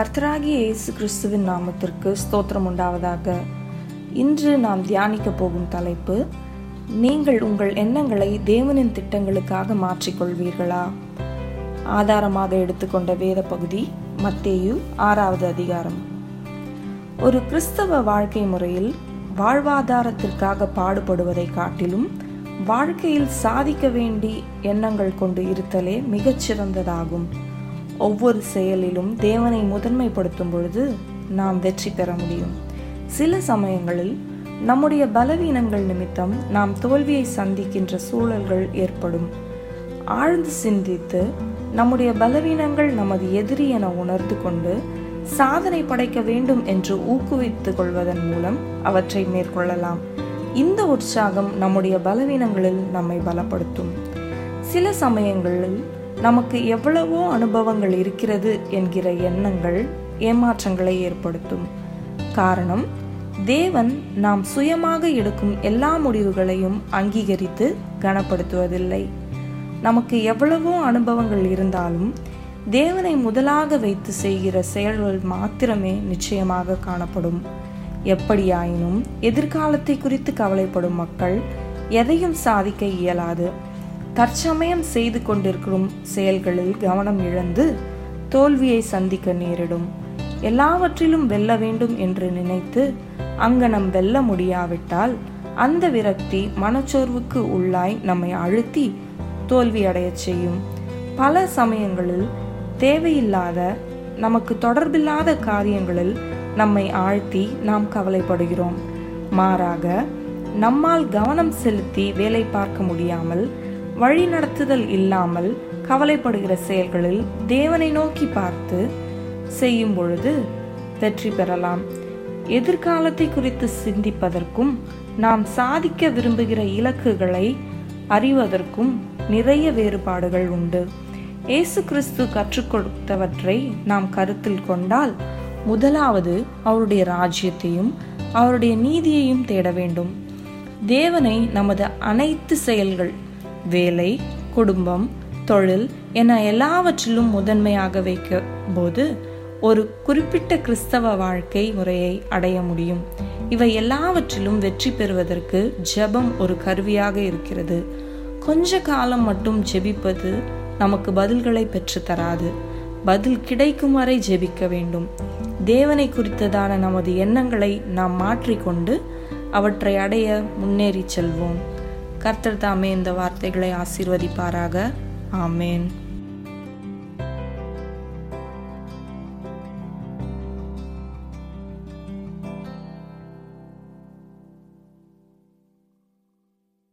கர்த்தராகிய இயேசு கிறிஸ்துவின் நாமத்திற்கு ஸ்தோத்திரம் உண்டாவதாக. இன்று நாம் தியானிக்க போகும் தலைப்பு நீங்கள் உங்கள் எண்ணங்களை தேவனின் திட்டங்களுக்காக மாற்றிக்கொள்வீர்களா? ஆதாரமாக எடுத்துக்கொண்ட வேத பகுதி மத்தேயு ஆறாவது அதிகாரம். ஒரு கிறிஸ்தவ வாழ்க்கை முறையில் வாழ்வாதாரத்திற்காக பாடுபடுவதை காட்டிலும் வாழ்க்கையில் சாதிக்க வேண்டி எண்ணங்கள் கொண்டு இருத்தலே மிகச்சிறந்ததாகும். ஒவ்வொரு செயலிலும் தேவனை முதன்மைப்படுத்தும் பொழுது நாம் வெற்றி பெற முடியும். சில சமயங்களில் நம்முடைய பலவீனங்கள் நிமித்தம் நாம் தோல்வியை சந்திக்கின்ற சூழல்கள் ஏற்படும். ஆழ்ந்து சிந்தித்து நம்முடைய பலவீனங்கள் நமது எதிரி என உணர்ந்து கொண்டு சாதனை படைக்க வேண்டும் என்று ஊக்குவித்துக் கொள்வதன் மூலம் அவற்றை மேற்கொள்ளலாம். இந்த உற்சாகம் நம்முடைய பலவீனங்களில் நம்மை பலப்படுத்தும். சில சமயங்களில் நமக்கு எவ்வளவோ அனுபவங்கள் இருக்கிறது என்கிற எண்ணங்கள் ஏமாற்றங்களை ஏற்படுத்தும். காரணம் தேவன் நாம் சுயமாக எடுக்கும் எல்லா முடிவுகளையும் அங்கீகரித்து கனப்படுத்துவதில்லை. நமக்கு எவ்வளவோ அனுபவங்கள் இருந்தாலும் தேவனை முதலாக வைத்து செய்கிற செயல்கள் மாத்திரமே நிச்சயமாக காணப்படும். எப்படியாயினும் எதிர்காலத்தை குறித்து கவலைப்படும் மக்கள் எதையும் சாதிக்க இயலாது. தற்சமயம் செய்து கொண்டிருக்கும் செயல்களில் கவனம் இழந்து தோல்வியை சந்திக்க நேரிடும். எல்லாவற்றிலும் வெல்ல வேண்டும் என்று நினைத்து அங்கனம் வெல்ல முடியாவிட்டால் அந்த விரக்தி மனச்சோர்வுக்கு உள்ளாய் நம்மை அழுத்தி தோல்வியடையச் செய்யும். பல சமயங்களில் தேவையில்லாத நமக்கு தொடர்பில்லாத காரியங்களில் நம்மை ஆழ்த்தி நாம் கவலைப்படுகிறோம். மாறாக நம்மால் கவனம் செலுத்தி வேலை பார்க்க முடியாமல் வழிநடத்துதல் இல்லாமல் கவலைப்படுகிற செயல்களில் தேவனை நோக்கி பார்த்து செய்யும் பொழுது வெற்றி பெறலாம். எதிர்காலத்தை குறித்து சிந்திப்பதற்கும் நாம் சாதிக்க விரும்புகிற இலக்குகளை அறிவதற்கும் நிறைய வேறுபாடுகள் உண்டு. இயேசு கிறிஸ்து கற்றுக் கொடுத்தவற்றை நாம் கருத்தில் கொண்டால் முதலாவது அவருடைய ராஜ்யத்தையும் அவருடைய நீதியையும் தேட வேண்டும். தேவனை நமது அனைத்து செயல்கள் வேலை குடும்பம் தொழில் என எல்லாவற்றிலும் முதன்மையாக வைக்க போது ஒரு குறிப்பிட்ட கிறிஸ்தவ வாழ்க்கை முறையை அடைய முடியும். இவை எல்லாவற்றிலும் வெற்றி பெறுவதற்கு ஜெபம் ஒரு கருவியாக இருக்கிறது. கொஞ்ச காலம் மட்டும் ஜெபிப்பது நமக்கு பதில்களை பெற்றுத்தராது பதில் கிடைக்கும் வரை ஜெபிக்க வேண்டும். தேவனை குறித்ததான நமது எண்ணங்களை நாம் மாற்றிக்கொண்டு அவற்றை அடைய முன்னேறி செல்வோம். கர்த்தர் தாமே இந்த வார்த்தைகளை ஆசீர்வதிப்பாராக. ஆமேன்.